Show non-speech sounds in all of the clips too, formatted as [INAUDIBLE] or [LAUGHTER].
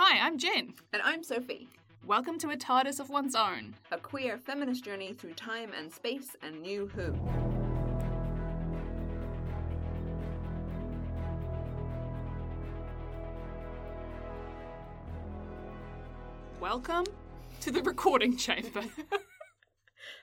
Hi, I'm Jen. And I'm Sophie, Welcome to a TARDIS of one's own. a queer feminist journey through time and space and New Who. Welcome to the recording chamber. [LAUGHS]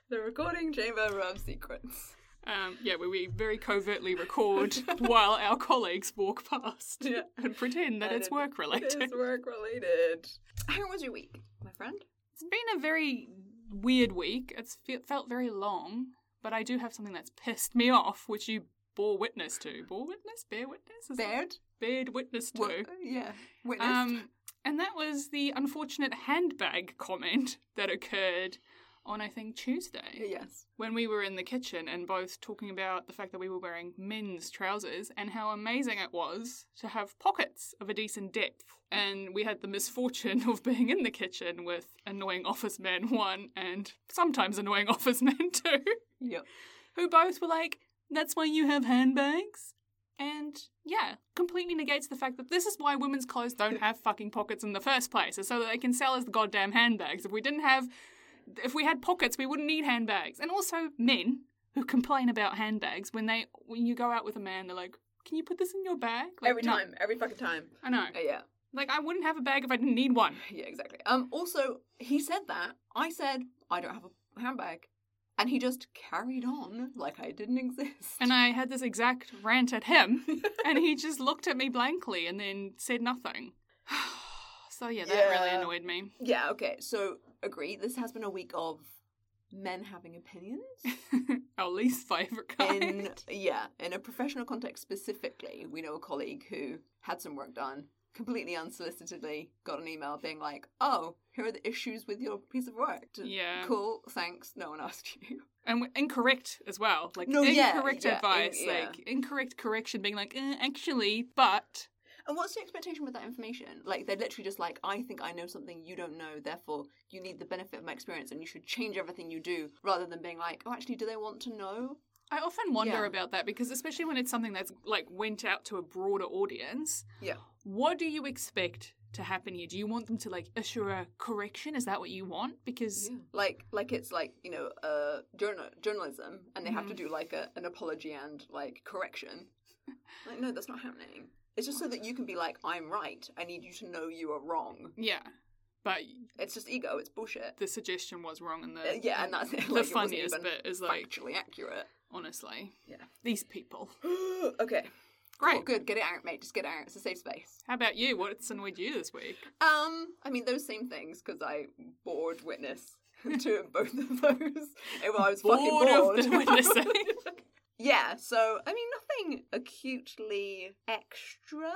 The recording chamber of secrets. Um, yeah, where we very covertly record [LAUGHS] while our colleagues walk past Yeah. and pretend that And it's it- work related. It is work related. How was your week, my friend? It's been a very weird week. It's fe- felt very long, but I do have something that's pissed me off, which you bore witness to. Bore witness? Bear witness? Is that- Bared? Bared witness to. Yeah. Witnessed. Um, and that was the unfortunate handbag comment that occurred on, I think, Tuesday. yes. When we were in the kitchen and both talking about the fact that we were wearing men's trousers and how amazing it was to have pockets of a decent depth. And we had the misfortune [LAUGHS] of being in the kitchen with annoying office man one and sometimes annoying [LAUGHS] office man two, Yep. who both were like, that's why you have handbags? And yeah, completely negates the fact that this is why women's clothes don't [LAUGHS] have fucking pockets in the first place, is so that they can sell as the goddamn handbags. If we didn't have, if we had pockets, we wouldn't need handbags. And also men who complain about handbags when they, when you go out with a man, they're like, can you put this in your bag? Like, every no. time. Every fucking time. I know. Uh, yeah. Like I wouldn't have a bag if I didn't need one. [LAUGHS] Yeah, exactly. Um. Also, he said that. I said I don't have a handbag, and he just carried on like I didn't [LAUGHS] exist. And I had this exact rant at him, [LAUGHS] and he just looked at me blankly and then said nothing. [SIGHS] so yeah, that really annoyed me. Yeah, okay, so agree. This has been a week of men having opinions. [LAUGHS] Our least favourite kind. In yeah, in a professional context specifically, we know a colleague who had some work done, completely unsolicitedly got an email being like, "Oh, here are the issues with your piece of work." Yeah. Cool, thanks. No one asked you. And incorrect as well. Like No, yeah, incorrect yeah, in- advice, yeah. like incorrect correction, being like, eh, actually, but And what's the expectation with that information? Like they're literally just like, "I think I know something you don't know, therefore you need the benefit of my experience, and you should change everything you do," rather than being like, "Oh, actually, do they want to know?" I often wonder Yeah. about that because especially when it's something that's like went out to a broader audience, Yeah. what do you expect to happen here? Do you want them to like issue a correction? Is that what you want? Because like like it's like you know uh journal journalism and they have to Mhm. do like a, an apology and like correction [LAUGHS] like no that's not happening it's just so that you can be like i'm right. I need you to know you are wrong. Yeah, but it's just ego. It's bullshit. the suggestion was wrong and the Uh, yeah and that's it the [LAUGHS] like, it wasn't funniest even bit is like factually accurate. honestly Yeah. these people. [GASPS] okay. Great. Cool, good. Get it out mate. Just get it out. It's a safe space. How about you? What's annoyed you this week? um i mean those same things because i bored witness [LAUGHS] to both of those. [LAUGHS] Well, i was fucking Bored of bored. the witnessing. Yeah, so I mean nothing acutely extra.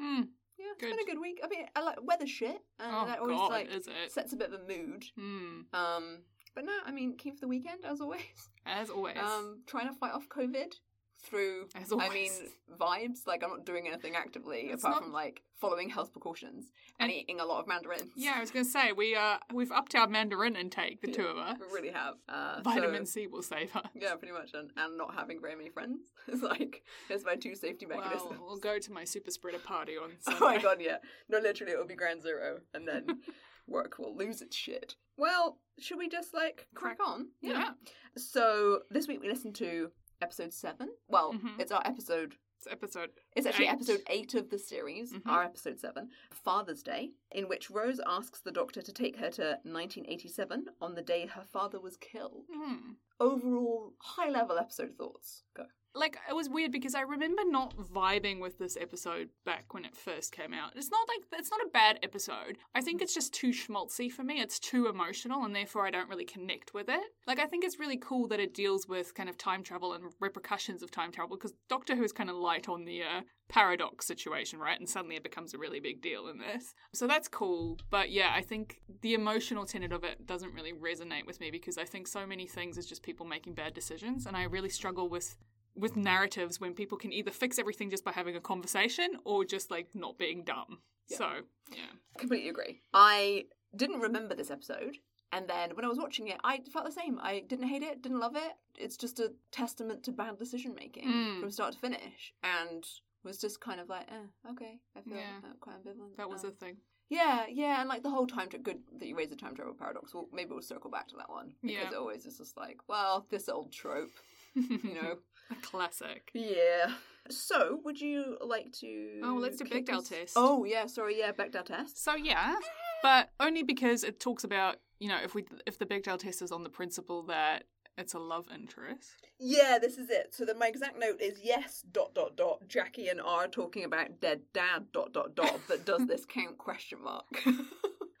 Hmm. Yeah, it's Good. been a good week. I mean, I like weather shit, and Oh that always God, like sets a bit of a mood. Hmm. Um, but no, I mean, keen for the weekend as always. As always. Um, trying to fight off COVID through. I mean, vibes. Like I'm not doing anything actively It's apart not- from like following health precautions and, And- eating a lot of mandarins. yeah, I was gonna say we uh we've upped our Mandarin intake, the two of us. we really have. Uh, Vitamin so- C will save us. Yeah, pretty much, and, and not having very many friends. [LAUGHS] It's like here's my two safety mechanisms. Well, we'll go to my super spreader party on Sunday. [LAUGHS] Oh my god, yeah. No, literally, it'll be ground zero, and then [LAUGHS] work will lose its shit. Well, should we just like crack on? Yeah. So this week we listened to episode seven. Well, Mhm. it's our episode. It's episode. It's actually Eight. episode eight of the series, Mhm. our episode seven, Father's Day, in which Rose asks the doctor to take her to 1987 on the day her father was killed. Hmm. Overall, high level episode thoughts. Go. Like it was weird because I remember not vibing with this episode back when it first came out. It's not like it's not a bad episode. I think it's just too schmaltzy for me. It's too emotional, and therefore I don't really connect with it. Like I think it's really cool that it deals with kind of time travel and repercussions of time travel because Doctor Who is kind of light on the uh, paradox situation, right? And suddenly it becomes a really big deal in this. So that's cool. But yeah, I think the emotional tenet of it doesn't really resonate with me because I think so many things is just people making bad decisions, and I really struggle with with narratives when people can either fix everything just by having a conversation or just like not being dumb. Yeah. So yeah, Completely agree. I didn't remember this episode. And then when I was watching it, I felt the same. I didn't hate it, didn't love it. It's just a testament to bad decision making Mm. from start to finish. And was just kind of like, eh, okay, I feel Yeah. uh, quite ambivalent. That was a Um, thing. yeah, yeah, and like the whole time, tra- good that you raised the time travel paradox. Well, maybe we'll circle back to that one because Yeah. it always is just like, well, this old trope, [LAUGHS] you know. [LAUGHS] a classic. yeah. So, would you like to? Oh, let's do Bechdel us- test. Oh, yeah. Sorry, yeah, Bechdel test. So yeah, but only because it talks about you know if we if the Bechdel test is on the principle that it's a love interest. Yeah, this is it. So then my exact note is yes, dot dot dot. Jackie and R talking about dead dad, dot dot dot. But does this [LAUGHS] count? Question mark.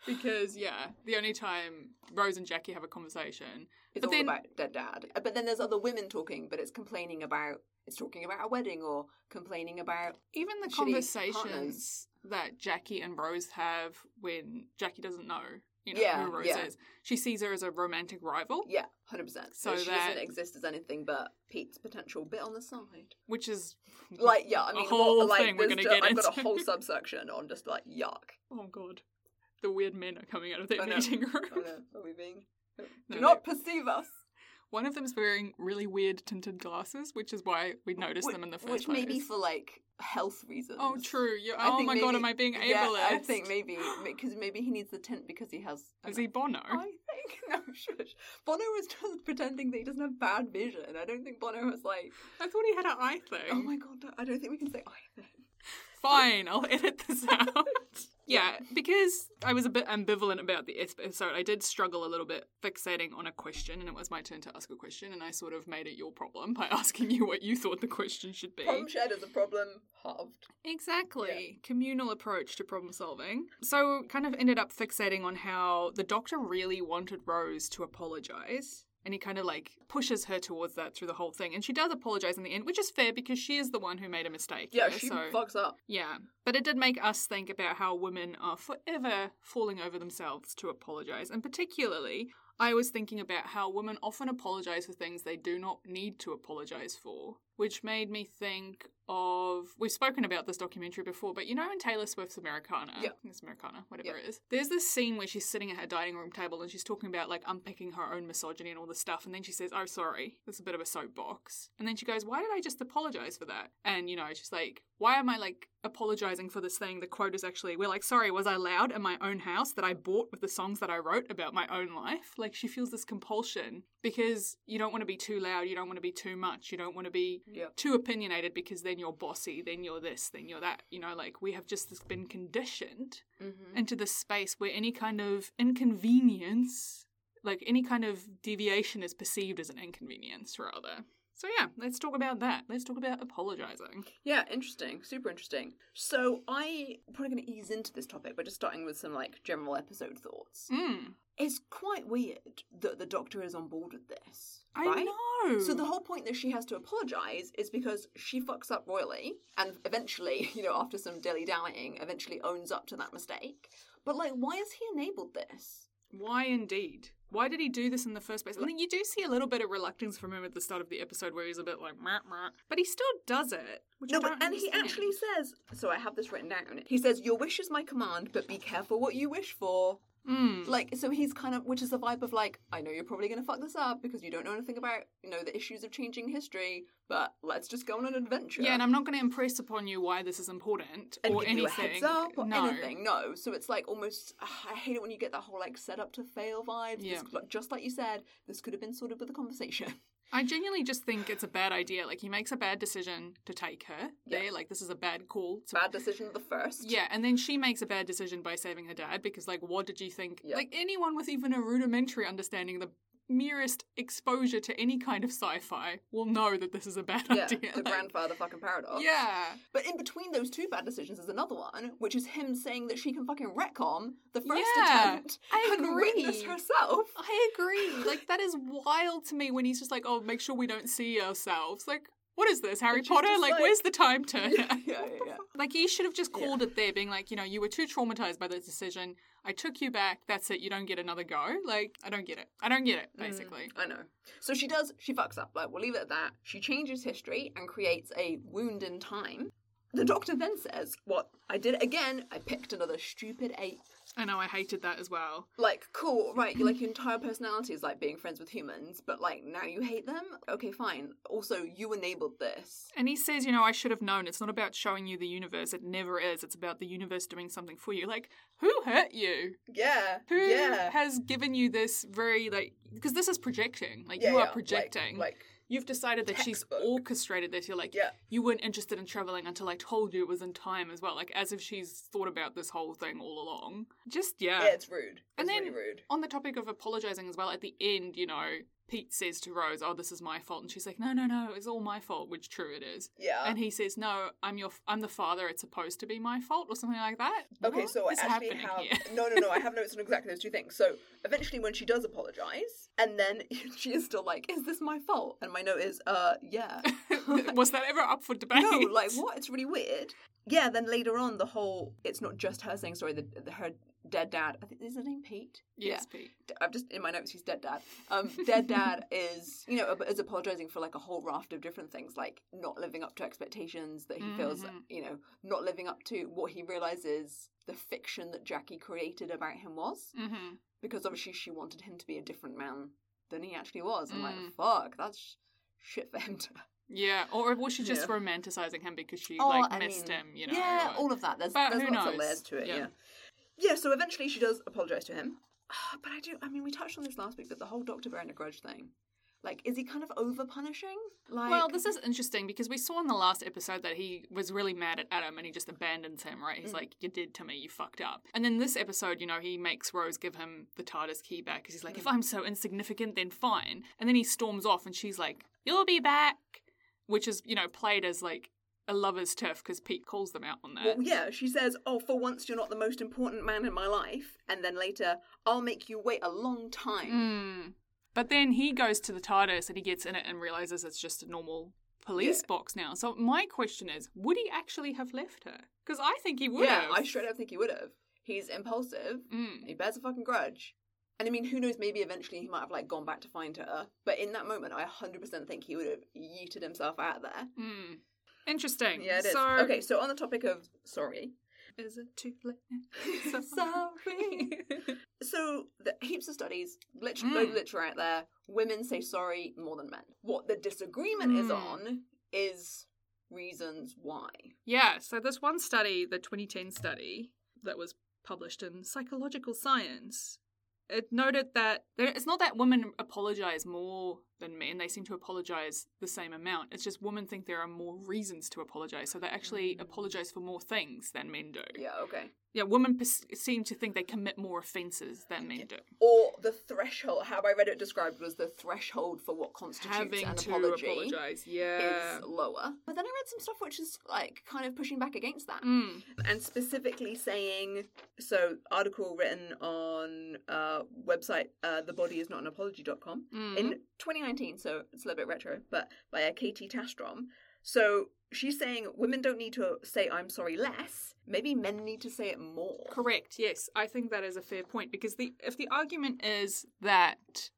Because yeah, the only time Rose and Jackie have a conversation, it's But all then- about dead dad. Uh, But then there's other women talking, but it's complaining about. It's talking about a wedding or complaining about. even the conversations partners. that Jackie and Rose have when Jackie doesn't know, you know, Yeah, who Rose yeah. is. She sees her as a romantic rival, Yeah, hundred percent. So she that- doesn't exist as anything but Pete's potential bit on the side. which is Like, yeah, I mean, a whole like, thing we're gonna ju- get I've into. got a whole [LAUGHS] subsection on just like yuck. oh god, the weird men are coming out of their I know. meeting room. Oh no, are we being? [LAUGHS] Do No, not perceive us. One of them's wearing really weird tinted glasses, which is why we noticed Wh- them in the first Which place. may be for like health reasons. Oh, true. You, I oh my god, maybe- am I being ableist? Yeah, I think maybe because maybe he needs the tint because he has. Is he Bono? I think [LAUGHS] no, shush. Bono was just pretending that he doesn't have bad vision. I don't think Bono was like, I thought he had an eye thing. oh my god, I don't think we can say either. Fine, I'll edit this [LAUGHS] out. yeah, because I was a bit ambivalent about the episode, I did struggle a little bit fixating on a question, and it was my turn to ask a question, and I sort of made it your problem by [LAUGHS] asking you what you thought the question should be. Problem shared is a problem halved. Exactly. Communal approach to problem solving. So, kind of ended up fixating on how the doctor really wanted Rose to apologize. And he kind of like pushes her towards that through the whole thing. And she does apologize in the end, which is fair because she is the one who made a mistake. Yeah, here, she so, fucks up. yeah. But it did make us think about how women are forever falling over themselves to apologize. And particularly, I was thinking about how women often apologize for things they do not need to apologize for, which made me think of. We've spoken about this documentary before, but you know in Taylor Swift's Americana? Yeah. It's Americana, whatever Yeah. it is. There's this scene where she's sitting at her dining room table and she's talking about like unpicking her own misogyny and all this stuff. And then she says, Oh, sorry, this is a bit of a soapbox. And then she goes, Why did I just apologize for that? And you know, she's like, Why am I like apologizing for this thing? The quote is actually, We're like, sorry, was I loud in my own house that I bought with the songs that I wrote about my own life? Like she feels this compulsion because you don't want to be too loud, you don't want to be too much, you don't want to be Yeah. too opinionated because then you're bossy, then you're this, then you're that. You know, like we have just been conditioned Mm-hmm. into this space where any kind of inconvenience, like any kind of deviation, is perceived as an inconvenience, rather. So, yeah, let's talk about that. Let's talk about apologizing. Yeah, interesting. Super interesting. So I probably going to ease into this topic by just starting with some like general episode thoughts. Mm, It's quite weird that the Doctor is on board with this. I know. So the whole point that she has to apologise is because she fucks up royally and eventually, [LAUGHS] you know, after some dilly dallying, eventually owns up to that mistake. But like, why has he enabled this? Why indeed? Why did he do this in the first place? I think you do see a little bit of reluctance from him at the start of the episode where he's a bit like, meh, meh. but he still does it. Which no, but and he actually says. So I have this written down. He says, "Your wish is my command, but be careful what you wish for." Mm. Like, so he's kind of, which is the vibe of like, I know you're probably going to fuck this up because you don't know anything about, you know, the issues of changing history, but let's just go on an adventure. Yeah, and I'm not going to impress upon you why this is important and or anything. you a heads up or no. anything. No, so it's like almost. I hate it when you get that whole like set up to fail vibe. This- Yeah. like- just like you said, this could have been sorted with a conversation. [LAUGHS] I genuinely just think it's a bad idea. Like he makes a bad decision to take her Yeah. there. Like this is a bad call. To... Bad decision at the first. Yeah, and then she makes a bad decision by saving her dad because, like, what did you think? Yeah. Like anyone with even a rudimentary understanding, of the merest exposure to any kind of sci-fi will know that this is a bad Yeah, idea. the Like, grandfather fucking paradox. Yeah, But in between those two bad decisions is another one, which is him saying that she can fucking retcon the first Yeah, attempt I agree. witness herself. I agree. Like that is wild to me when he's just like, "Oh, make sure we don't see ourselves." Like, what is this, Harry Potter? Like, like- where's the time turner? [LAUGHS] yeah, yeah, yeah. [LAUGHS] Like he should have just called it there, being like, you know, you were too traumatized by this decision. I took you back. That's it. You don't get another go. Like, I don't get it. I don't get it. Mm. Basically, I know. So she does, she fucks up. Like, we'll leave it at that. She changes history and creates a wound in time. The doctor then says, What? I did it again. I picked another stupid ape. I know I hated that as well. Like, cool, right? You like your entire personality is like being friends with humans, but like now you hate them. Okay, fine. Also, you enabled this. And he says, you know, I should have known. It's not about showing you the universe. It never is. It's about the universe doing something for you. Like, who hurt you? Yeah, Who yeah, has given you this very like because this is projecting. Like yeah, you yeah, are like- projecting. Like, You've decided that she's orchestrated this. You're like, yeah, you weren't interested in traveling until I told you it was in time as well. Like as if she's thought about this whole thing all along. Just yeah. yeah, it's rude. It's And then- really rude. On the topic of apologizing as well, at the end, you know, Pete says to Rose, "Oh, this is my fault," and she's like, "No, no, no, it's all my fault." Which true it is. Yeah. And he says, "No, I'm your, I'm the father. It's supposed to be my fault, or something like that." Okay, What so I actually have here? no, no, no. I have [LAUGHS] notes on exactly those two things. So eventually, when she does apologize, and then [LAUGHS] she is still like, "Is this my fault?" And my note is, "Uh, yeah." [LAUGHS] Was that ever up for debate? no, like what? It's really weird. Yeah. Then later on, the whole it's not just her saying sorry. The, the her dead dad. I think is his name Pete. Yes, Pete. I've just in my notes he's dead dad. Um, dead dad [LAUGHS] is you know is apologizing for like a whole raft of different things, like not living up to expectations that he feels Mhm. you know not living up to what he realizes the fiction that Jackie created about him was, Mm-hmm. because obviously she wanted him to be a different man than he actually was, and like Mm. fuck, that's shit for him to. [LAUGHS] Yeah, or was she just Yeah. romanticizing him because she Oh, like I missed mean, him? You know? yeah, or- all of that. There's, there's lots of knows? layers to it. Yeah. Yeah. Yeah. So eventually she does apologize to him, [SIGHS] but I do. I mean, we touched on this last week, but the whole Doctor bearing a grudge thing, like, is he kind of over punishing? Like, Well, this is interesting because we saw in the last episode that he was really mad at Adam and he just abandons him, right? He's Mm. like, You did to me, you fucked up. And then this episode, you know, he makes Rose give him the TARDIS key back because he's like, If Mm. I'm so insignificant, then fine. And then he storms off and she's like, You'll be back. Which is, you know, played as like a lover's tiff because Pete calls them out on that. Well, yeah, she says, "Oh, for once you're not the most important man in my life," and then later, "I'll make you wait a long time." Mm. But then he goes to the TARDIS and he gets in it and realizes it's just a normal police Yeah. box now. So my question is, would he actually have left her? Because I think he would yeah, have. I straight up think he would have. He's impulsive. Mm. He bears a fucking grudge. And I mean, who knows? Maybe eventually he might have like gone back to find her. But in that moment, I 100% think he would have yeeted himself out of there. Mm. Interesting. Yeah, it is. So, Okay, so on the topic of sorry, Is it too late? [LAUGHS] sorry. [LAUGHS] so the, heaps of studies, lit- Mm. of literature out there. Women say sorry more than men. What the disagreement is Mm. on is reasons why. yeah, so this one study, the 2010 study that was published in Psychological Science, it noted that there, it's not that women apologize more than men, they seem to apologize the same amount. It's just women think there are more reasons to apologize, so they actually Mm. apologize for more things than men do. Yeah, okay. Yeah, women pers- seem to think they commit more offenses than men do. Or the threshold. How I read it described was the threshold for what constitutes Having an to apology. apologize, yeah. is lower. But then I read some stuff which is like kind of pushing back against that. Mm. And specifically saying so article written on uh website uh thebodyisnotanapology.com Mm. in 2019, so it's a little bit retro, but by uh, Katie Tastrom. So she's saying women don't need to say I'm sorry less. Maybe men need to say it more. Correct. Yes, I think that is a fair point because the if the argument is that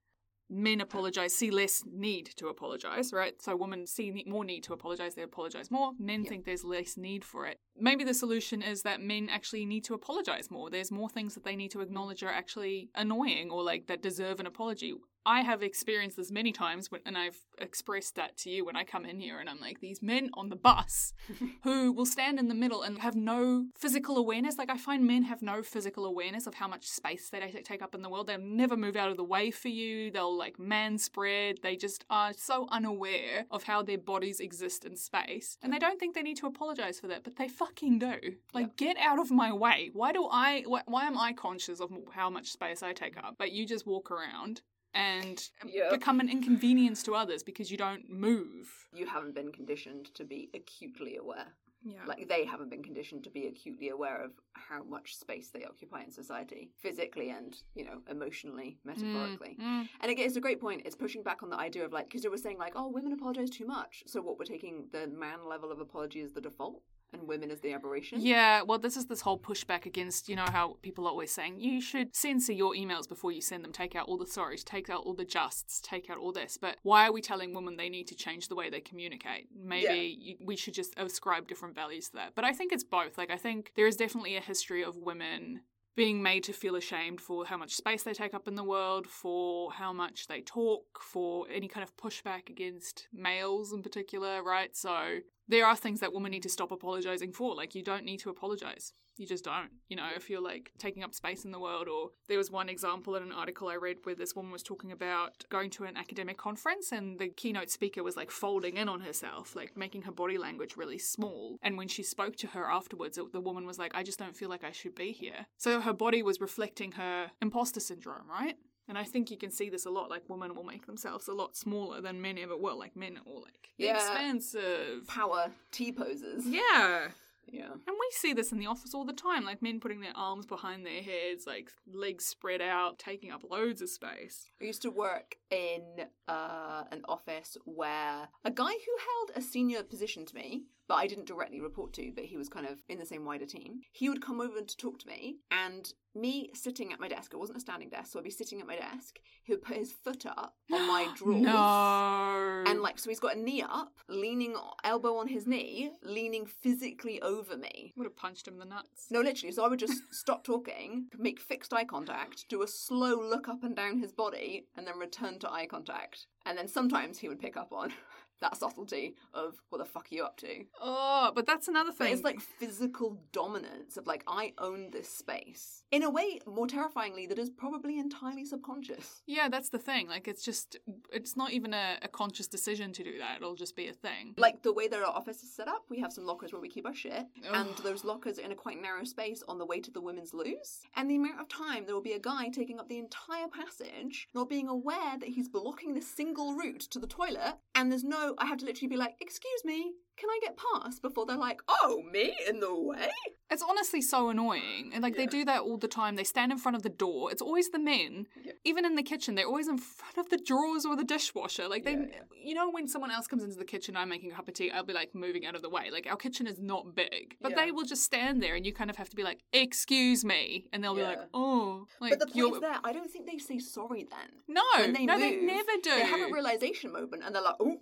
men apologize, see less need to apologize, right? So women see more need to apologize, they apologize more. Men Yeah. think there's less need for it. Maybe the solution is that men actually need to apologize more. There's more things that they need to acknowledge are actually annoying or like that deserve an apology. I have experienced this many times when, and I've expressed that to you when I come in here and I'm like, these men on the bus [LAUGHS] who will stand in the middle and have no physical awareness. Like, I find men have no physical awareness of how much space they take up in the world. They'll never move out of the way for you. They'll like man spread. They just are so unaware of how their bodies exist in space. And they don't think they need to apologize for that, but they fucking do. Like, get out of my way. Why do I, why, why am I conscious of how much space I take up? But you just walk around and Yeah. become an inconvenience to others because you don't move. You haven't been conditioned to be acutely aware. Yeah. Like they haven't been conditioned to be acutely aware of how much space they occupy in society, physically and, you know, emotionally, metaphorically. Mm. And again, it's a great point. It's pushing back on the idea of like, because they were saying like, oh, women apologize too much. So what we're taking the man level of apology as the default, and women as the aberration. Yeah, well, this is this whole pushback against, you know, how people are always saying you should censor your emails before you send them, take out all the sorries, take out all the justs, take out all this. But why are we telling women they need to change the way they communicate? Maybe you, we should just ascribe different values to that. But I think it's both. Like, I think there is definitely a history of women being made to feel ashamed for how much space they take up in the world, for how much they talk, for any kind of pushback against males in particular, right? So there are things that women need to stop apologizing for. Like, you don't need to apologize. You just don't. You know, if you're like taking up space in the world, or there was one example in an article I read where this woman was talking about going to an academic conference and the keynote speaker was like folding in on herself, like making her body language really small. And when she spoke to her afterwards, the woman was like, I just don't feel like I should be here. So her body was reflecting her imposter syndrome, right? And I think you can see this a lot. Like women will make themselves a lot smaller than men ever will. Like men are all like Yeah. expansive. Power T poses. Yeah. Yeah. And we see this in the office all the time, like men putting their arms behind their heads, like legs spread out, taking up loads of space. I used to work in uh, an office where a guy who held a senior position to me, but I didn't directly report to, but he was kind of in the same wider team, he would come over to talk to me, and me sitting at my desk, it wasn't a standing desk, so I'd be sitting at my desk, he would put his foot up on my [GASPS] drawers. No. And like, so he's got a knee up, leaning, elbow on his knee, leaning physically over me. would have punched him in the nuts. No, literally. So I would just [LAUGHS] stop talking, make fixed eye contact, do a slow look up and down his body, and then return to eye contact. And then sometimes he would pick up on [LAUGHS] that subtlety of what the fuck are you up to? Oh, but that's another But thing. it's like physical dominance of like I own this space. In a way, more terrifyingly, that is probably entirely subconscious. yeah, that's the thing. Like, it's just, it's not even a, a conscious decision to do that. It'll just be a thing. Like the way that our office is set up, we have some lockers where we keep our shit, and those lockers are in a quite narrow space on the way to the women's loos. And the amount of time there will be a guy taking up the entire passage, not being aware that he's blocking this single route to the toilet, and there's no, I have to literally be like, excuse me, can I get past? Before they're like, oh, me in the way? It's honestly so annoying. And like they do that all the time. They stand in front of the door. It's always the men. Yeah. Even in the kitchen, they're always in front of the drawers or the dishwasher. Like they Yeah, yeah. you know when someone else comes into the kitchen I'm making a cup of tea, I'll be like moving out of the way. Like our kitchen is not big. But Yeah. they will just stand there and you kind of have to be like, "Excuse me." And they'll be like, "Oh." Like But the point you're is there, I don't think they say sorry then. No, When they no, they never do. They have a realization moment and they're like, oh,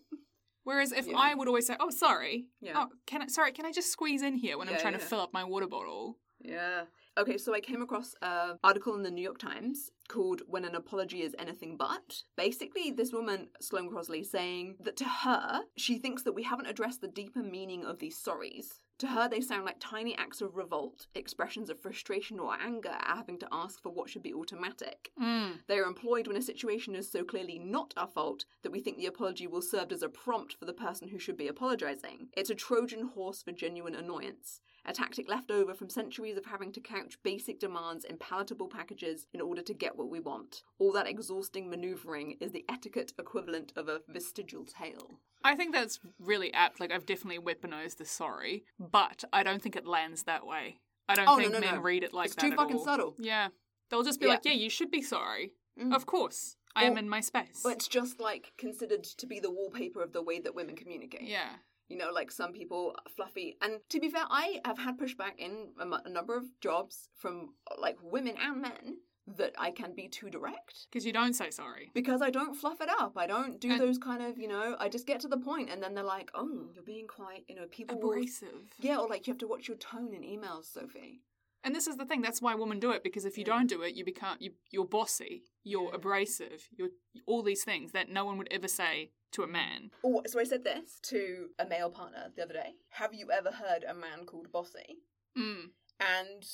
Whereas if Yeah. I would always say, "Oh, sorry." Yeah. Oh, can I sorry, can I just squeeze in here when I'm Yeah, trying to fill up my water bottle? Yeah. Okay, so I came across an article in the New York Times called When an Apology is Anything But. Basically, this woman, Sloane Crosley, saying that to her, she thinks that we haven't addressed the deeper meaning of these sorries. To her, they sound like tiny acts of revolt, expressions of frustration or anger at having to ask for what should be automatic. Mm. They are employed when a situation is so clearly not our fault that we think the apology will serve as a prompt for the person who should be apologising. It's a Trojan horse for genuine annoyance, a tactic left over from centuries of having to couch basic demands in palatable packages in order to get what we want. All that exhausting manoeuvring is the etiquette equivalent of a vestigial tail. I think that's really apt. Like I've definitely weaponized the sorry, but I don't think it lands that way. I don't Oh, think no, men no. read it like It's that. too at fucking all. subtle. Yeah, they'll just be Yeah. like, "Yeah, you should be sorry." Mm. Of course, I am in my space. But it's just like considered to be the wallpaper of the way that women communicate. yeah, You know, like some people fluffy. And to be fair, I have had pushback in a, number of jobs from like women and men that I can be too direct because you don't say sorry. because I don't fluff it up. I don't do And- those kind of, you know, I just get to the point and then they're like, oh, you're being quite, you know, people will. Abrasive. Yeah, or like you have to watch your tone in emails, Sophie. And this is the thing. That's why women do it because if you Yeah. don't do it, you become you, you're bossy, you're Yeah. abrasive, you're all these things that no one would ever say to a man. Oh, so I said this to a male partner the other day. Have you ever heard a man called bossy? Mm. And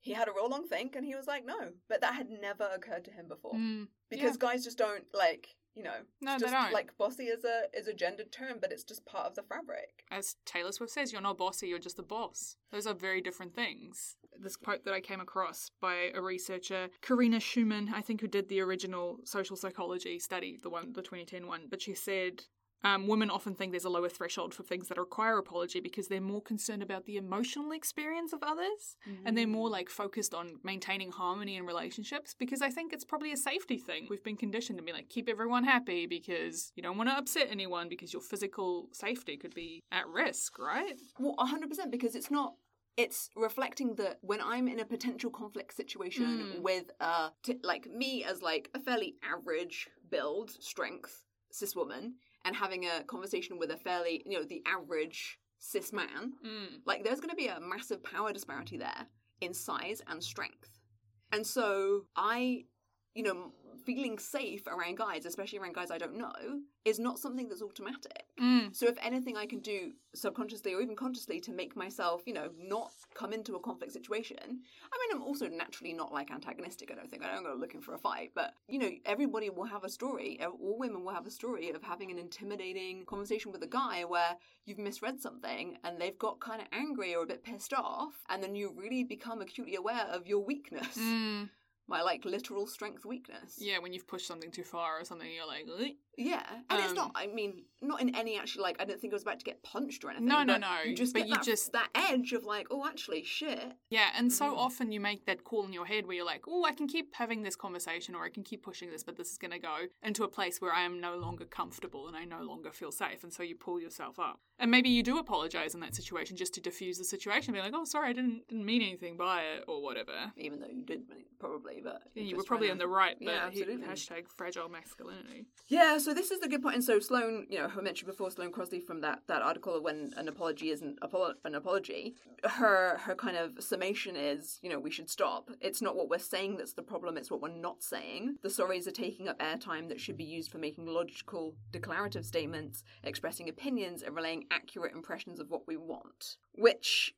he had a real long think and he was like, no. But that had never occurred to him before. Mm. because guys just don't like you know No, it's they just don't. like bossy is a is a gendered term but it's just part of the fabric as Taylor Swift says, you're not bossy, you're just a boss. Those are very different things. This quote that I came across by a researcher, Karina Schumann, I think, who did the original social psychology study, the one, the 2010 one, but she said, um, women often think there's a lower threshold for things that require apology because they're more concerned about the emotional experience of others and they're more like focused on maintaining harmony in relationships because I think it's probably a safety thing. We've been conditioned to be like, keep everyone happy because you don't want to upset anyone because your physical safety could be at risk, right? well 100% because it's not it's reflecting that when i'm in a potential conflict situation Mm. with uh t- like me as like a fairly average build strength cis woman and having a conversation with a fairly you know the average cis man Mm. like there's going to be a massive power disparity there in size and strength And so I, you know, feeling safe around guys, especially around guys I don't know, is not something that's automatic. Mm. So if anything I can do subconsciously or even consciously to make myself, you know, not come into a conflict situation. I mean, I'm also naturally not like antagonistic. I don't think I don't go looking for a fight, but you know, everybody will have a story. All women will have a story of having an intimidating conversation with a guy where you've misread something and they've got kind of angry or a bit pissed off, and then you really become acutely aware of your weakness. Mm. My like literal strength weakness. Yeah, when you've pushed something too far or something, you're like, "Ugh." Yeah, and it's Um, not. I mean, not in any actually like. I don't think I was about to get punched or anything. No, no, no, You just but you that, just- that edge of like, oh, actually, shit. yeah. And so Mhm. often you make that call in your head where you're like, oh, I can keep having this conversation or I can keep pushing this, but this is going to go into a place where I am no longer comfortable and I no longer feel safe. And so you pull yourself up. And maybe you do apologize in that situation just to diffuse the situation, and be like, oh, sorry, I didn't didn't mean anything by it or whatever. Even though you did probably, but Yeah, you're were probably in the right, but Yeah, he- hashtag fragile masculinity. Yeah, so this is the good point. And so Sloane, you know, who I mentioned before, Sloane Crosley from that, that article of when an apology isn't an apology, her her kind of summation is, you know, we should stop. It's not what we're saying that's the problem, it's what we're not saying. The sorries are taking up airtime that should be used for making logical, declarative statements, expressing opinions, and relaying accurate impressions of what we want. Which,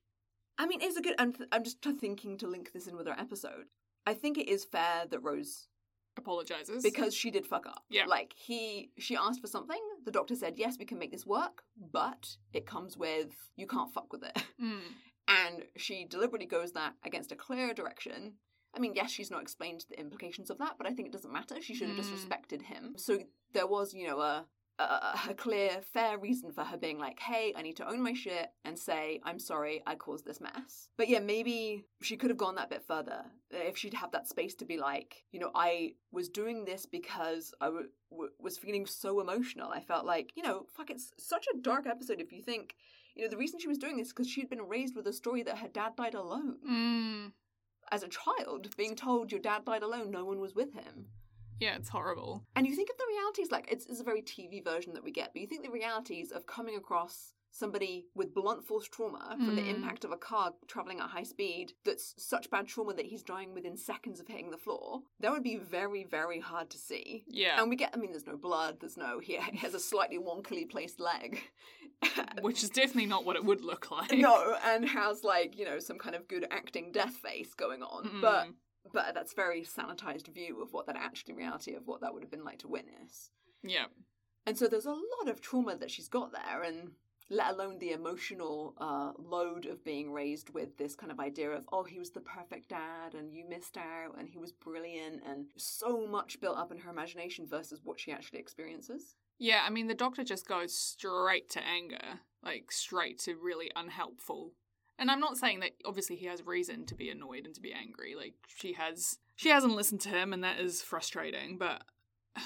I mean, is a good. And th- I'm just thinking to link this in with our episode. I think it is fair that Rose Apologizes. because she did fuck up. Yeah. Like he she asked for something, the doctor said, "Yes, we can make this work, but it comes with you can't fuck with it." [LAUGHS] Mm. And she deliberately goes that against a clear direction. I mean, yes, she's not explained the implications of that, but I think it doesn't matter. She should have just Mm. respected him. So there was, you know, a a, a clear, fair reason for her being like, hey, I need to own my shit and say, I'm sorry, I caused this mess. But yeah, maybe she could have gone that bit further. If she'd have that space to be like, you know, I was doing this because I w- w- was feeling so emotional. I felt like, you know, fuck, it's such a dark episode if you think, you know, the reason she was doing this because she'd been raised with a story that her dad died alone. Mm. As a child, being told your dad died alone, no one was with him. Yeah, it's horrible. And you think of the realities, like it's, it's a very TV version that we get, but you think the realities of coming across somebody with blunt force trauma from the Mm. impact of a car traveling at high speed that's such bad trauma that he's dying within seconds of hitting the floor, that would be very, very hard to see. Yeah. And we get, I mean, there's no blood, there's no, he he has a slightly wonkily placed leg. [LAUGHS] Which is definitely not what it would look like. no, and has like, you know, some kind of good acting death face going on. Mm. but that's very sanitized view of what that actually reality of what that would have been like to witness. Yeah. And so there's a lot of trauma that she's got there, and let alone the emotional uh, load of being raised with this kind of idea of, oh, he was the perfect dad, and you missed out, and he was brilliant, and so much built up in her imagination versus what she actually experiences. Yeah, I mean, the doctor just goes straight to anger, like straight to really unhelpful. And I'm not saying that obviously he has reason to be annoyed and to be angry. Like she has, she hasn't listened to him, and that is frustrating. But [SIGHS]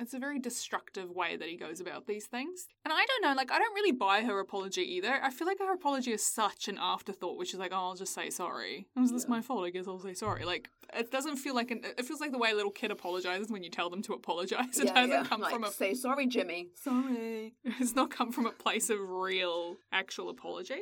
it's a very destructive way that he goes about these things. And I don't know, like I don't really buy her apology either. I feel like her apology is such an afterthought, which is like, oh, I'll just say sorry. It was this my fault? I guess I'll say sorry. Like it doesn't feel like an. It feels like the way a little kid apologizes when you tell them to apologize. [LAUGHS] It doesn't come like, from a say sorry, Jimmy. [LAUGHS] Sorry. it's not come from a place of real, actual apology.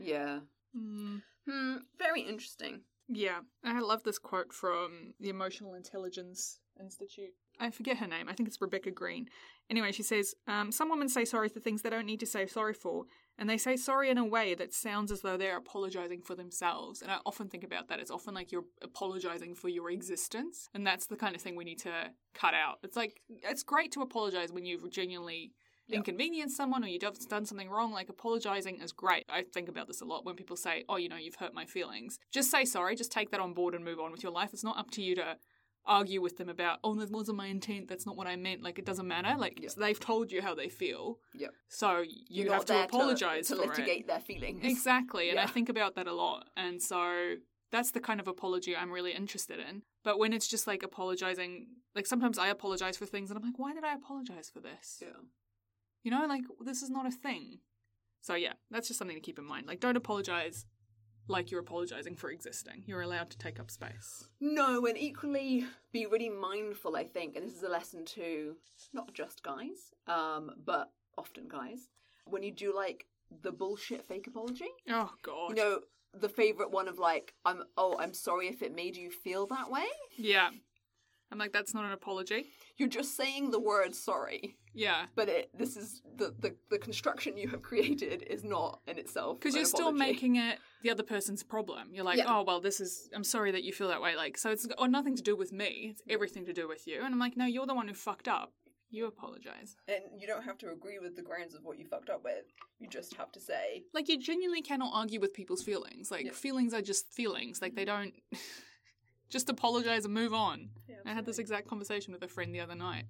Yeah. Mm. Hmm. Very interesting. Yeah, I love this quote from the Emotional Intelligence Institute. I forget her name. I think it's Rebecca Green. Anyway, she says, um, Some women say sorry for things they don't need to say sorry for, and they say sorry in a way that sounds as though they're apologizing for themselves. And I often think about that. It's often like you're apologizing for your existence, and that's the kind of thing we need to cut out. It's like, it's great to apologize when you've genuinely Yeah. inconvenienced someone or you've done something wrong, like apologizing is great. I think about this a lot when people say, oh, you know, you've hurt my feelings. Just say sorry, just take that on board and move on with your life. It's not up to you to argue with them about, oh, that wasn't my intent, that's not what I meant. Like, it doesn't matter. Like, Yeah. they've told you how they feel. Yep. So you You're have to apologize to, for litigate it. their feelings. Exactly. And I think about that a lot. And so that's the kind of apology I'm really interested in. But when it's just like apologizing, like sometimes I apologize for things and I'm like, why did I apologize for this? Yeah. You know, like this is not a thing. So yeah, that's just something to keep in mind. Like don't apologize like you're apologizing for existing. You're allowed to take up space. No, and equally be really mindful, I think, and this is a lesson to not just guys, um, but often guys, when you do like the bullshit fake apology. Oh god. You know, the favorite one of like, I'm oh, I'm sorry if it made you feel that way. Yeah. I'm like, that's not an apology. You're just saying the word sorry, Yeah. but it this is the the, the construction you have created is not in itself Because you're still making it the other person's problem. You're like, Yeah. oh, well, this is, I'm sorry that you feel that way. Like, so it's got nothing to do with me. It's everything to do with you. And I'm like, no, you're the one who fucked up. You apologize. and you don't have to agree with the grounds of what you fucked up with. You just have to say Like, you genuinely cannot argue with people's feelings. Like, Yeah. feelings are just feelings. Like, they mm-hmm. don't. [LAUGHS] just apologize and move on. I had this exact conversation with a friend the other night.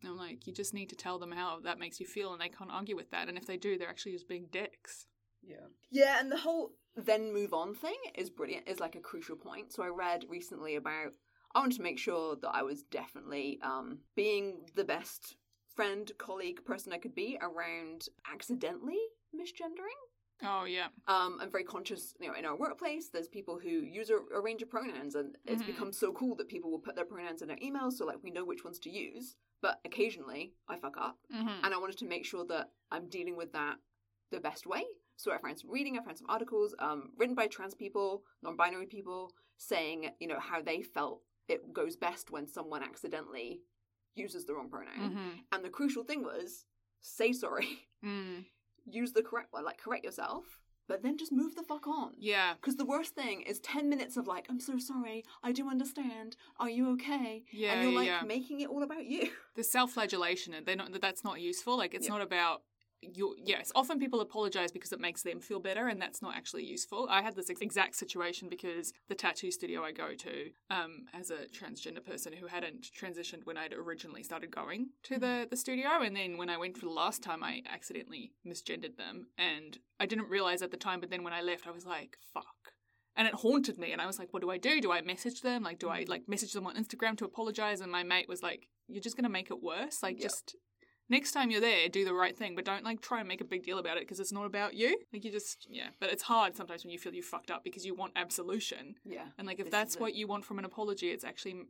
And I'm like, you just need to tell them how that makes you feel, and they can't argue with that. And if they do, they're actually just being dicks. Yeah. Yeah, and the whole then move on thing is brilliant, is like a crucial point. So I read recently about I wanted to make sure that I was definitely um being the best friend, colleague, person I could be around accidentally misgendering. Oh, yeah. Um, I'm very conscious, you know, in our workplace, there's people who use a, a range of pronouns, and it's Mhm. become so cool that people will put their pronouns in their emails, so like we know which ones to use. But occasionally, I fuck up, Mm-hmm. and I wanted to make sure that I'm dealing with that the best way. So I found some reading, I found some articles um, written by trans people, non-binary people, saying you know how they felt it goes best when someone accidentally uses the wrong pronoun. Mm-hmm. And the crucial thing was say sorry, Mm. Use the correct one, like correct yourself, but then just move the fuck on. Yeah. Because the worst thing is 10 minutes of like, I'm so sorry, I do understand, are you okay? Yeah, and you're like yeah. making it all about you. the self-flagellation they're not that's not useful like it's Yeah. not about you yes often people apologize because it makes them feel better and that's not actually useful. I had this exact situation because the tattoo studio i go to um, as a transgender person who hadn't transitioned when i'd originally started going to the, the studio and then when i went for the last time i accidentally misgendered them and i didn't realize at the time but then when i left i was like fuck. And it haunted me and i was like what do i do? Do i message them? Like do i like message them on instagram to apologize? And my mate was like you're just gonna make it worse? Like Yep. just next time you're there do the right thing but don't like try and make a big deal about it because it's not about you like you just yeah but it's hard sometimes when you feel you fucked up because you want absolution Yeah. and like if that's what you want from an apology it's actually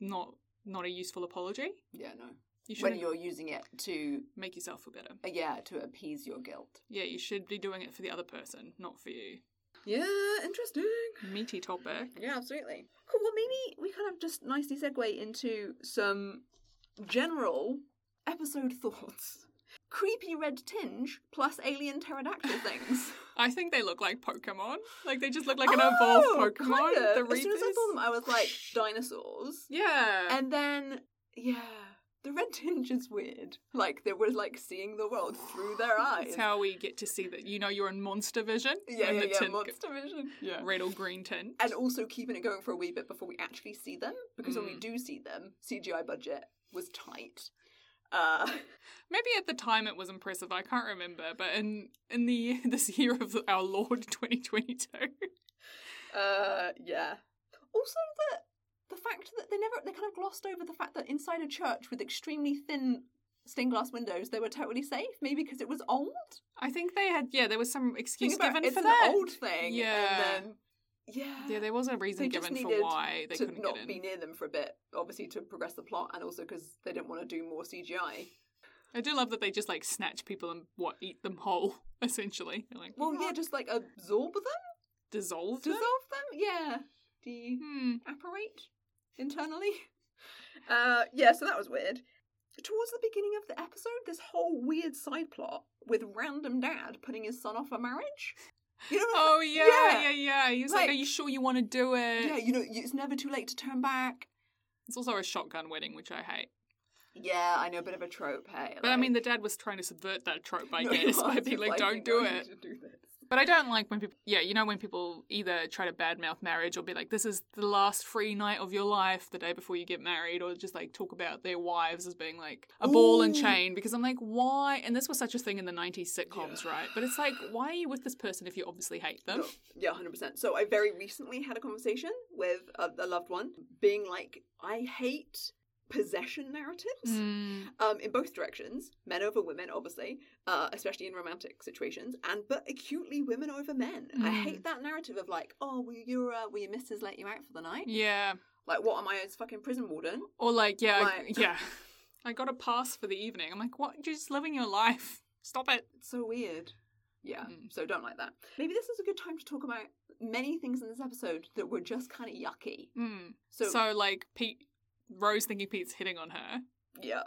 not not a useful apology Yeah, no. you When you're using it to, make yourself feel better uh, yeah, to appease your guilt. yeah you should be doing it for the other person not for you Yeah, interesting. meaty topic Yeah, absolutely. Cool. Well, maybe we kind of just nicely segue into some general episode thoughts. Creepy red tinge plus alien pterodactyl things. [LAUGHS] I think they look like Pokemon. Like they just look like an Oh, evolved Pokemon. kinda. The As soon as I saw them, I was like dinosaurs. Yeah. And then, yeah, the red tinge is weird. Like they were like seeing the world through their eyes. That's how we get to see that you know you're in monster vision. yeah, yeah, the yeah, monster vision. Yeah, red or green tint. And also keeping it going for a wee bit before we actually see them, because when we Mm. do see them, CGI budget was tight. Uh, [LAUGHS] Maybe at the time it was impressive. I can't remember, but in in the [LAUGHS] this year of our Lord [LAUGHS] 2022, uh, yeah. Also, the the fact that they never they kind of glossed over the fact that inside a church with extremely thin stained glass windows, they were totally safe. Maybe because it was old. I think they had yeah there was some excuse given it, it's for an that. old thing. Yeah. And then, yeah. Yeah, there was a reason given for why they to couldn't not get in. be near them for a bit, obviously to progress the plot, and also because they didn't want to do more CGI. I do love that they just like snatch people and what eat them whole [LAUGHS] essentially. Like Well, yeah, just like absorb them, dissolve them. dissolve them, yeah, de Hmm. apparate internally. [LAUGHS] Uh, yeah, so that was weird. Towards the beginning of the episode, this whole weird side plot with random dad putting his son off a marriage. You know? Oh yeah, Yeah. yeah, yeah. He was like, Like- "Are you sure you want to do it?" yeah, you know, it's never too late to turn back. It's also a shotgun wedding, which I hate. Yeah, I know, a bit of a trope, hey. But I mean, the dad was trying to subvert that trope, I [LAUGHS] No, guess, by being he's like, "Don't do it." do this." But I don't like when people, yeah, you know, when people either try to badmouth marriage or be like, "This is the last free night of your life," the day before you get married, or just like talk about their wives as being like a ball and chain. Because I'm like, why? And this was such a thing in the '90s sitcoms, right? But it's like, why are you with this person if you obviously hate them? Yeah, hundred percent. So I very recently had a conversation with a, a loved one, being like, I hate possession narratives. Mm, Um, in both directions, men over women, obviously, uh, especially in romantic situations, and but acutely women over men. I Mm. hate that narrative of like, oh, were your uh, were your missus let you out for the night? yeah. Like, what am I as fucking prison warden? Or like, yeah, I- yeah. [LAUGHS] I got a pass for the evening. I'm like, what? You're just living your life. Stop it. It's so weird. Yeah, Mm. so don't like that. Maybe this is a good time to talk about many things in this episode that were just kind of yucky. Mm. So, So, like Pete, Rose thinking Pete's hitting on her. yeah.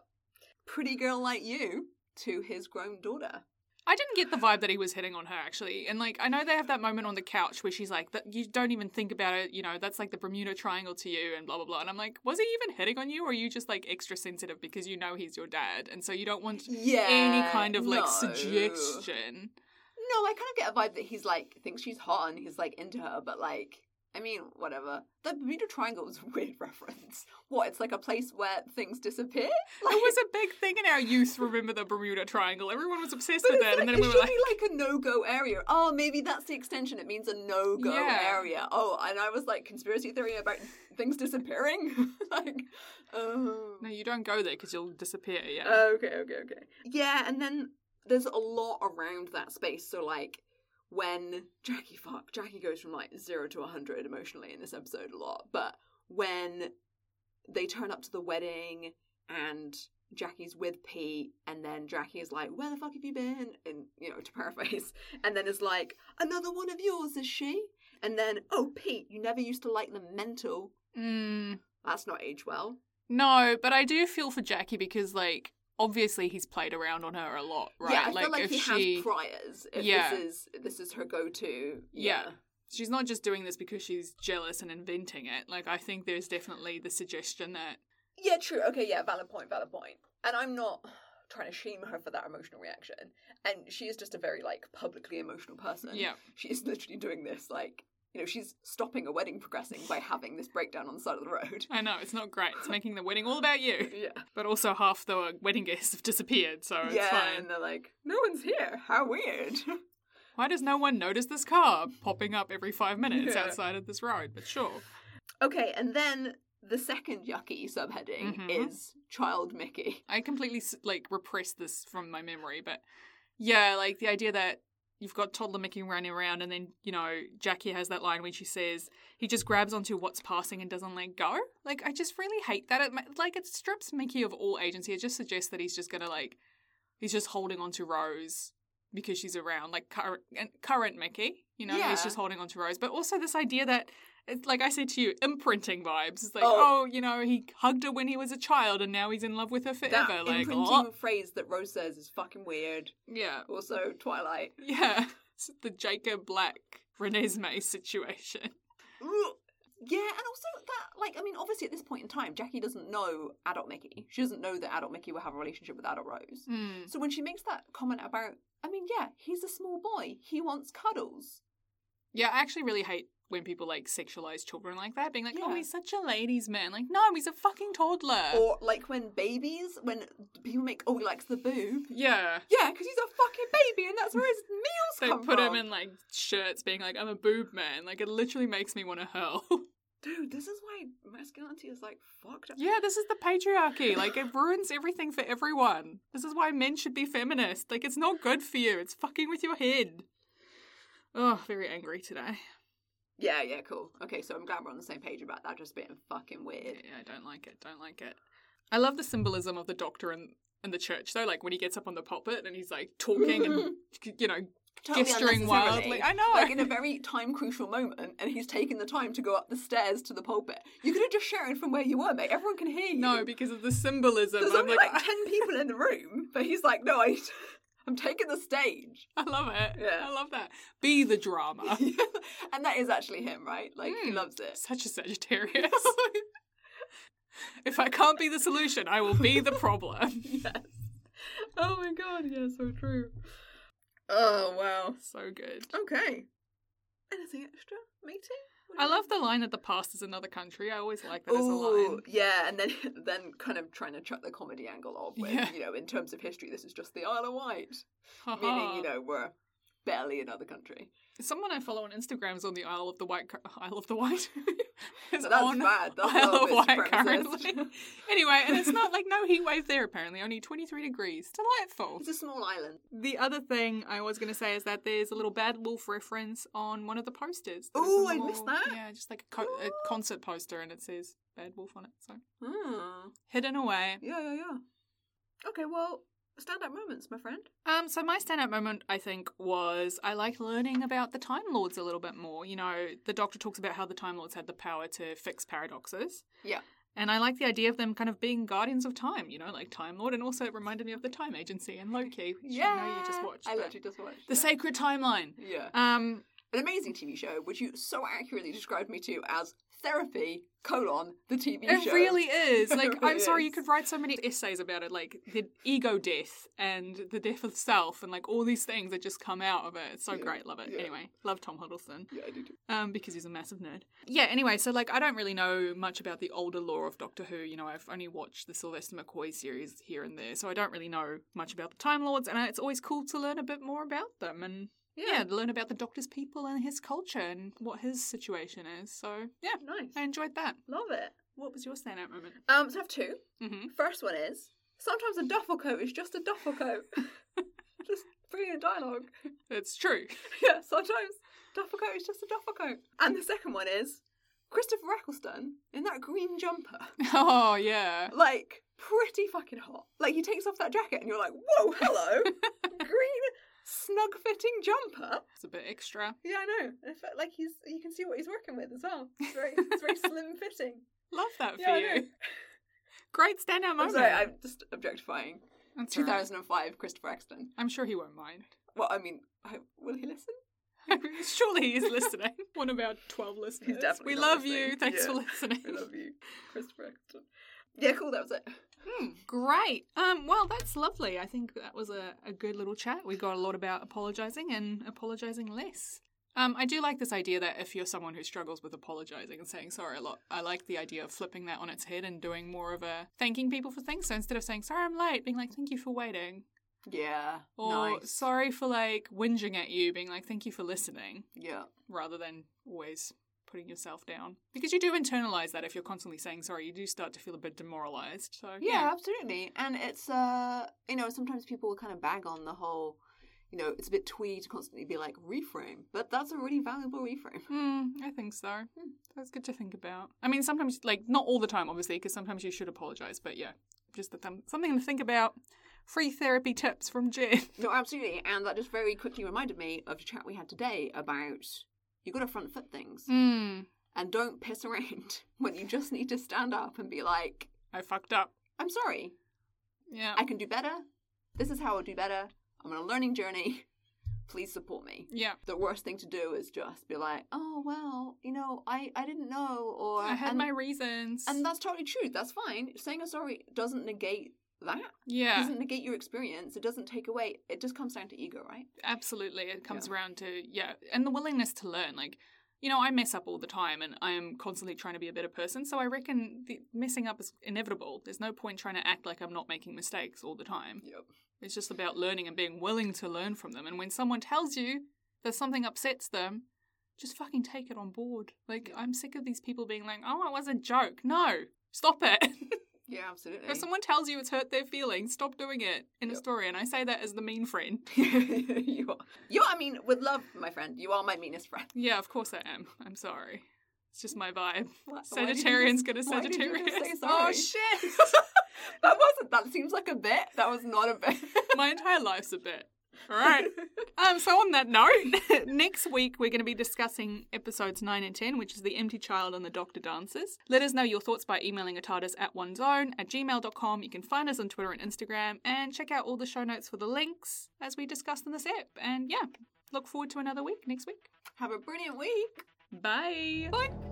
Pretty girl like you to his grown daughter. I didn't get the vibe that he was hitting on her actually, and like I know they have that moment on the couch where she's like, you don't even think about it," you know, that's like the Bermuda Triangle to you, and blah blah blah. And I'm like, was he even hitting on you, or are you just like extra sensitive because you know he's your dad, and so you don't want Yeah. any kind of like no. suggestion? No, I kind of get a vibe that he's like thinks she's hot and he's like into her, but like, I mean, whatever. The Bermuda Triangle is a weird [LAUGHS] reference. What? It's like a place where things disappear. Like, It was a big thing in our youth. Remember the Bermuda Triangle? Everyone was obsessed with it, like, and then it we were like, like a no-go area. Oh, maybe that's the extension. It means a no-go Yeah. area. Oh, and I was like conspiracy theory about things disappearing. [LAUGHS] like, oh. "No, you don't go there because you'll disappear." Yeah. Okay, okay, okay. Yeah, and then there's a lot around that space. So like when Jackie fuck Jackie goes from like zero to hundred emotionally in this episode a lot, but when they turn up to the wedding and Jackie's with Pete, and then Jackie is like, "Where the fuck have you been?" And you know, to paraphrase, [LAUGHS] and then is like, "Another one of yours, is she?" And then, "Oh, Pete, you never used to like the mental. Mm, That's not age well." no, but I do feel for Jackie because like obviously he's played around on her a lot, right? Yeah, I like feel like if he she has priors. If Yeah. this is this is her go-to. Yeah. she's not just doing this because she's jealous and inventing it. Like I think there's definitely the suggestion that Yeah, true. Okay, yeah, valid point, valid point. And I'm not trying to shame her for that emotional reaction. And she is just a very like publicly emotional person. yeah, She is literally doing this like you know, she's stopping a wedding progressing by having this breakdown on the side of the road. I know it's not great. It's making the wedding all about you. [LAUGHS] Yeah. But also half the wedding guests have disappeared, so it's yeah, fine. and they're like, No one's here. How weird. [LAUGHS] Why does no one notice this car popping up every five minutes Yeah. outside of this road? But sure. okay, and then the second yucky subheading Mhm. is Child Mickey. I completely like repressed this from my memory, but yeah, like the idea that you've got toddler Mickey running around, and then you know Jackie has that line when she says he just grabs onto what's passing and doesn't let go. Like I just really hate that. It like it strips Mickey of all agency. It just suggests that he's just gonna like he's just holding on to Rose because she's around, like current current Mickey. You know, Yeah. he's just holding on to Rose. But also this idea that it's like I said to you, imprinting vibes. It's like, Oh. oh, you know, he hugged her when he was a child, and now he's in love with her forever. That like, imprinting oh, phrase that Rose says is fucking weird. yeah, Also, Twilight. [LAUGHS] yeah. It's the Jacob Black Renesmee situation. Yeah, and also that, like, I mean, obviously at this point in time, Jackie doesn't know adult Mickey. She doesn't know that adult Mickey will have a relationship with adult Rose. Hmm. So when she makes that comment about, I mean, yeah, he's a small boy. He wants cuddles. Yeah, I actually really hate when people like sexualize children like that, being like, "Oh, Yeah. he's such a ladies' man." Like, no, he's a fucking toddler. Or like when babies, when people make, oh, he likes the boob. yeah. Yeah, because he's a fucking baby, and that's where his [LAUGHS] meals They come put from. him in like shirts, being like, "I'm a boob man." Like, it literally makes me want to hurl. Dude, this is why masculinity is like fucked up. yeah, this is the patriarchy. Like, it [LAUGHS] ruins everything for everyone. This is why men should be feminist. Like, it's not good for you. It's fucking with your head. Oh, very angry today. Yeah, yeah, cool. Okay, so I'm glad we're on the same page about that just being fucking weird. Yeah, weird. I don't like it. Don't like it. I love the symbolism of the doctor in, in the church, though. Like when he gets up on the pulpit and he's like talking and [LAUGHS] you know Totally gesturing wildly. I know. Like in a [LAUGHS] very time crucial moment, and he's taking the time to go up the stairs to the pulpit. You could have just shouted from where you were, mate. Everyone can hear you. no, because of the symbolism. there's I'm only like, like ten [LAUGHS] people in the room, but he's like, no, I, I'm taking the stage. I love it. Yeah. I love that. Be the drama. [LAUGHS] and that is actually him, right? Like he Hmm. loves it. Such a Sagittarius. if I can't be the solution, I will be the problem. yes. Oh my god, yeah, so true. Oh wow. so good. Okay. Anything extra, matey? I love the line that the past is another country. I always like that as a line. yeah, and then [LAUGHS] then kind of trying to chuck the comedy angle of with, Yeah. you know, in terms of history, this is just the Isle of Wight. Meaning, you know, we're barely another country. Someone I follow on Instagram is on the Isle of the White. [LAUGHS] Isle of the White. [LAUGHS] is that's on bad. That's Isle of supremacist. currently. [LAUGHS] anyway, and it's not like no heat wave there. Apparently, only twenty three degrees. Delightful. It's a small island. The other thing I was going to say is that there's a little Bad Wolf reference on one of the posters. Oh, I missed that. Yeah, just like a, co- a concert poster, and it says Bad Wolf on it. So Hmm. hidden away. Yeah, yeah, yeah. Okay, well, standout moments, my friend? Um, so my standout moment, I think, was I like learning about the Time Lords a little bit more. You know, the Doctor talks about how the Time Lords had the power to fix paradoxes. Yeah. And I like the idea of them kind of being guardians of time, you know, like Time Lord, and also it reminded me of the Time Agency and Loki, which I know you just watched. I literally just watched. the yeah. sacred timeline. Yeah. Um, An amazing TV show, which you so accurately described me to as therapy colon the TV it show. really is. [LAUGHS] It Like, I'm really sorry, you could write so many essays about it, like the ego death and the death of self, and like all these things that just come out of it. It's so Yeah, great. Love it. yeah. Anyway, love Tom Hiddleston. Yeah, I do too. um, because he's a massive nerd. Yeah, anyway, so like I don't really know much about the older lore of Doctor Who. You know, I've only watched the Sylvester McCoy series here and there, so I don't really know much about the Time Lords, and it's always cool to learn a bit more about them and yeah, to learn about the Doctor's people and his culture and what his situation is. So yeah, Nice. I enjoyed that. Love it. What was your standout moment? Um, so I have two. Mm-hmm. First one is sometimes a duffel coat is just a duffel coat. [LAUGHS] just brilliant dialogue. It's true. [LAUGHS] Yeah, sometimes duffel coat is just a duffel coat. And the second one is Christopher Eccleston in that green jumper. [LAUGHS] Oh yeah. Like, pretty fucking hot. Like, he takes off that jacket and you're like, whoa, hello. Snug fitting jumper. It's a bit extra. Yeah, I know. And it felt like he's, you can see what he's working with as well. It's very, [LAUGHS] it's very slim fitting. Love that for Yeah, you. Great standout moment. I'm sorry, I'm just objectifying. That's all right. 2005 Christopher Eccleston. I'm sure he won't mind. Well, I mean, I, will he listen? [LAUGHS] Surely he's listening. [LAUGHS] One of our 12 listeners. we love listening. you. Thanks Yeah. for listening. I love you, Christopher Eccleston. Yeah, cool, that was it. Hmm, great. Um, well, that's lovely. I think that was a, a good little chat. We got a lot about apologizing and apologizing less. Um, I do like this idea that if you're someone who struggles with apologizing and saying sorry a lot, I like the idea of flipping that on its head and doing more of a thanking people for things. So instead of saying sorry I'm late, being like thank you for waiting, Yeah, or nice. sorry for like whinging at you, being like thank you for listening. Yeah, rather than always putting yourself down. Because you do internalize that if you're constantly saying sorry, you do start to feel a bit demoralized. So yeah, absolutely. And it's, uh, you know, sometimes people will kind of bag on the whole, you know, it's a bit twee to constantly be like, reframe. But that's a really valuable reframe. Hmm, I think so. Hmm. That's good to think about. I mean, sometimes, like, not all the time, obviously, because sometimes you should apologize, but yeah, just the th- something to think about. Free therapy tips from Jen. No, absolutely. And that just very quickly reminded me of the chat we had today about you got to front foot things Hmm, and don't piss around [LAUGHS] when you just need to stand up and be like, I fucked up. I'm sorry, Yeah. I can do better. This is how I'll do better. I'm on a learning journey. [LAUGHS] Please support me. yeah. The worst thing to do is just be like, oh, well, you know, I, I didn't know, or. I had and, my reasons. And that's totally true. That's fine. Saying a sorry doesn't negate that. yeah. It doesn't negate your experience. It doesn't take away. It just comes down to ego, right? Absolutely. It comes Yeah. around to, yeah, and the willingness to learn. Like, you know, I mess up all the time and I am constantly trying to be a better person. So I reckon the messing up is inevitable. There's no point trying to act like I'm not making mistakes all the time. Yep. It's just about learning and being willing to learn from them. And when someone tells you that something upsets them, just fucking take it on board. Like, I'm sick of these people being like, oh, it was a joke. No, stop it. [LAUGHS] Yeah, absolutely. if someone tells you it's hurt their feelings, stop doing it in a story. And I say that as the mean friend. [LAUGHS] you are. You are, I mean, with love, my friend. You are my meanest friend. Yeah, of course I am. I'm sorry. It's just my vibe. Why- why did you Sagittarian's gonna why did you just Sagittarius. Oh [LAUGHS] shit! [LAUGHS] that wasn't. That seems like a bit. That was not a bit. my entire life's a bit. All right. [LAUGHS] Um, so on that note, [LAUGHS] next week we're going to be discussing episodes 9 and 10, which is The Empty Child and The Doctor Dances. Let us know your thoughts by emailing atardis at onezone at gmail.com. You can find us on Twitter and Instagram and check out all the show notes for the links as we discussed in this app. And yeah, look forward to another week next week. Have a brilliant week. Bye. Bye.